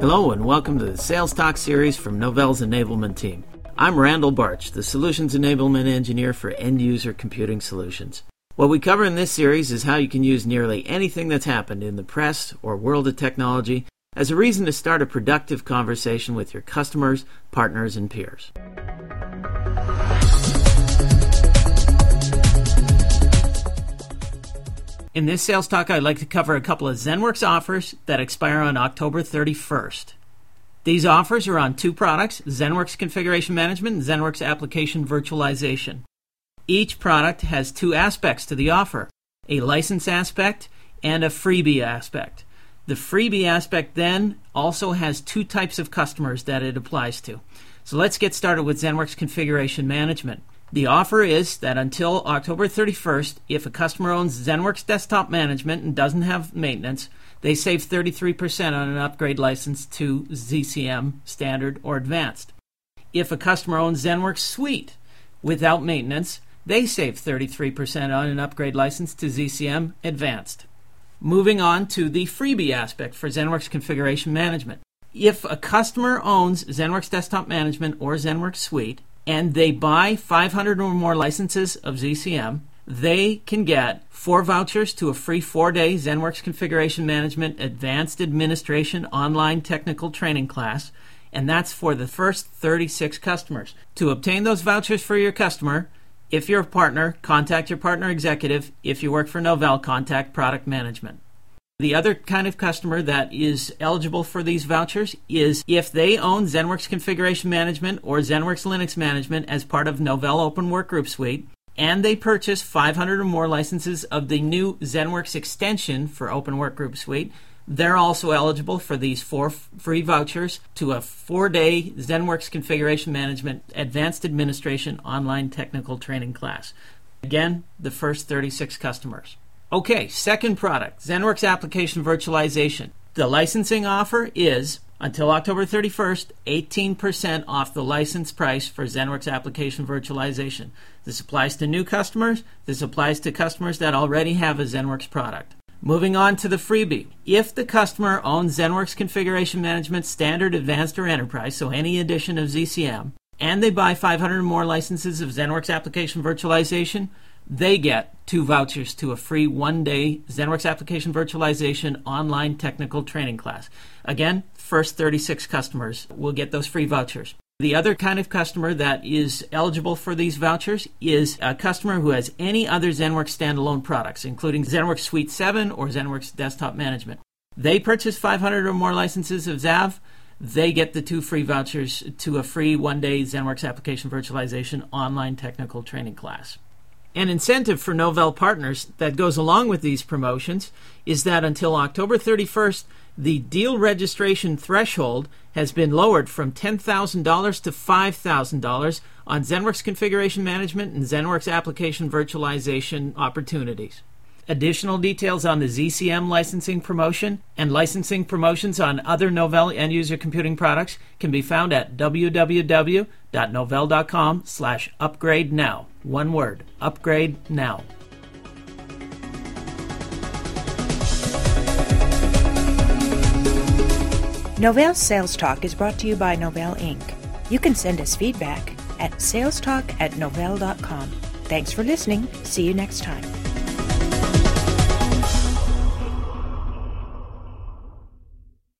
Hello, and welcome to the Sales Talk series from Novell's enablement team. I'm Randal Bartsch, the Solutions Enablement Engineer for End User Computing Solutions. What we cover in this series is how you can use nearly anything that's happened in the press or world of technology as a reason to start a productive conversation with your customers, partners, and peers. In this sales talk, I'd like to cover a couple of ZenWorks offers that expire on October 31st. These offers are on two products ZenWorks Configuration Management and ZenWorks Application Virtualization. Each product has two aspects to the offer a license aspect and a freebie aspect. The freebie aspect then also has two types of customers that it applies to. So let's get started with ZenWorks Configuration Management. The offer is that until October 31st, if a customer owns ZenWorks Desktop Management and doesn't have maintenance, they save 33% on an upgrade license to ZCM Standard or Advanced. If a customer owns ZenWorks Suite without maintenance, they save 33% on an upgrade license to ZCM Advanced. Moving on to the freebie aspect for ZenWorks Configuration Management. If a customer owns ZenWorks Desktop Management or ZenWorks Suite and they buy 500 or more licenses of ZCM, they can get four vouchers to a free four day ZenWorks Configuration Management Advanced Administration online technical training class, and that's for the first 36 customers. To obtain those vouchers for your customer, if you're a partner, contact your partner executive. If you work for Novell, contact product management. The other kind of customer that is eligible for these vouchers is if they own ZenWorks Configuration Management or ZenWorks Linux Management as part of Novell Open Workgroup Suite, and they purchase 500 or more licenses of the new ZenWorks extension for Open Workgroup Suite, they're also eligible for these four free vouchers to a four day ZenWorks Configuration Management Advanced Administration online technical training class. Again, the first 36 customers. Okay, second product ZenWorks Application Virtualization. The licensing offer is until October 31st, 18% off the license price for ZenWorks Application Virtualization. This applies to new customers, this applies to customers that already have a ZenWorks product. Moving on to the freebie. If the customer owns ZenWorks Configuration Management Standard, Advanced, or Enterprise, so any edition of ZCM, and they buy 500 or more licenses of ZenWorks Application Virtualization, they get two vouchers to a free one day ZenWorks Application Virtualization online technical training class. Again, first 36 customers will get those free vouchers. The other kind of customer that is eligible for these vouchers is a customer who has any other ZenWorks standalone products, including ZenWorks Suite 7 or ZenWorks Desktop Management. They purchase 500 or more licenses of ZAV. They get the two free vouchers to a free one day ZenWorks Application Virtualization online technical training class. An incentive for Novell partners that goes along with these promotions is that until October 31st, the deal registration threshold has been lowered from $10,000 to $5,000 on ZenWorks configuration management and ZenWorks application virtualization opportunities. Additional details on the ZCM licensing promotion and licensing promotions on other Novell end user computing products can be found at www.novell.com slash upgrade now. One word, upgrade now. Novell Sales Talk is brought to you by Novell Inc. You can send us feedback at salestalk at novell.com. Thanks for listening. See you next time.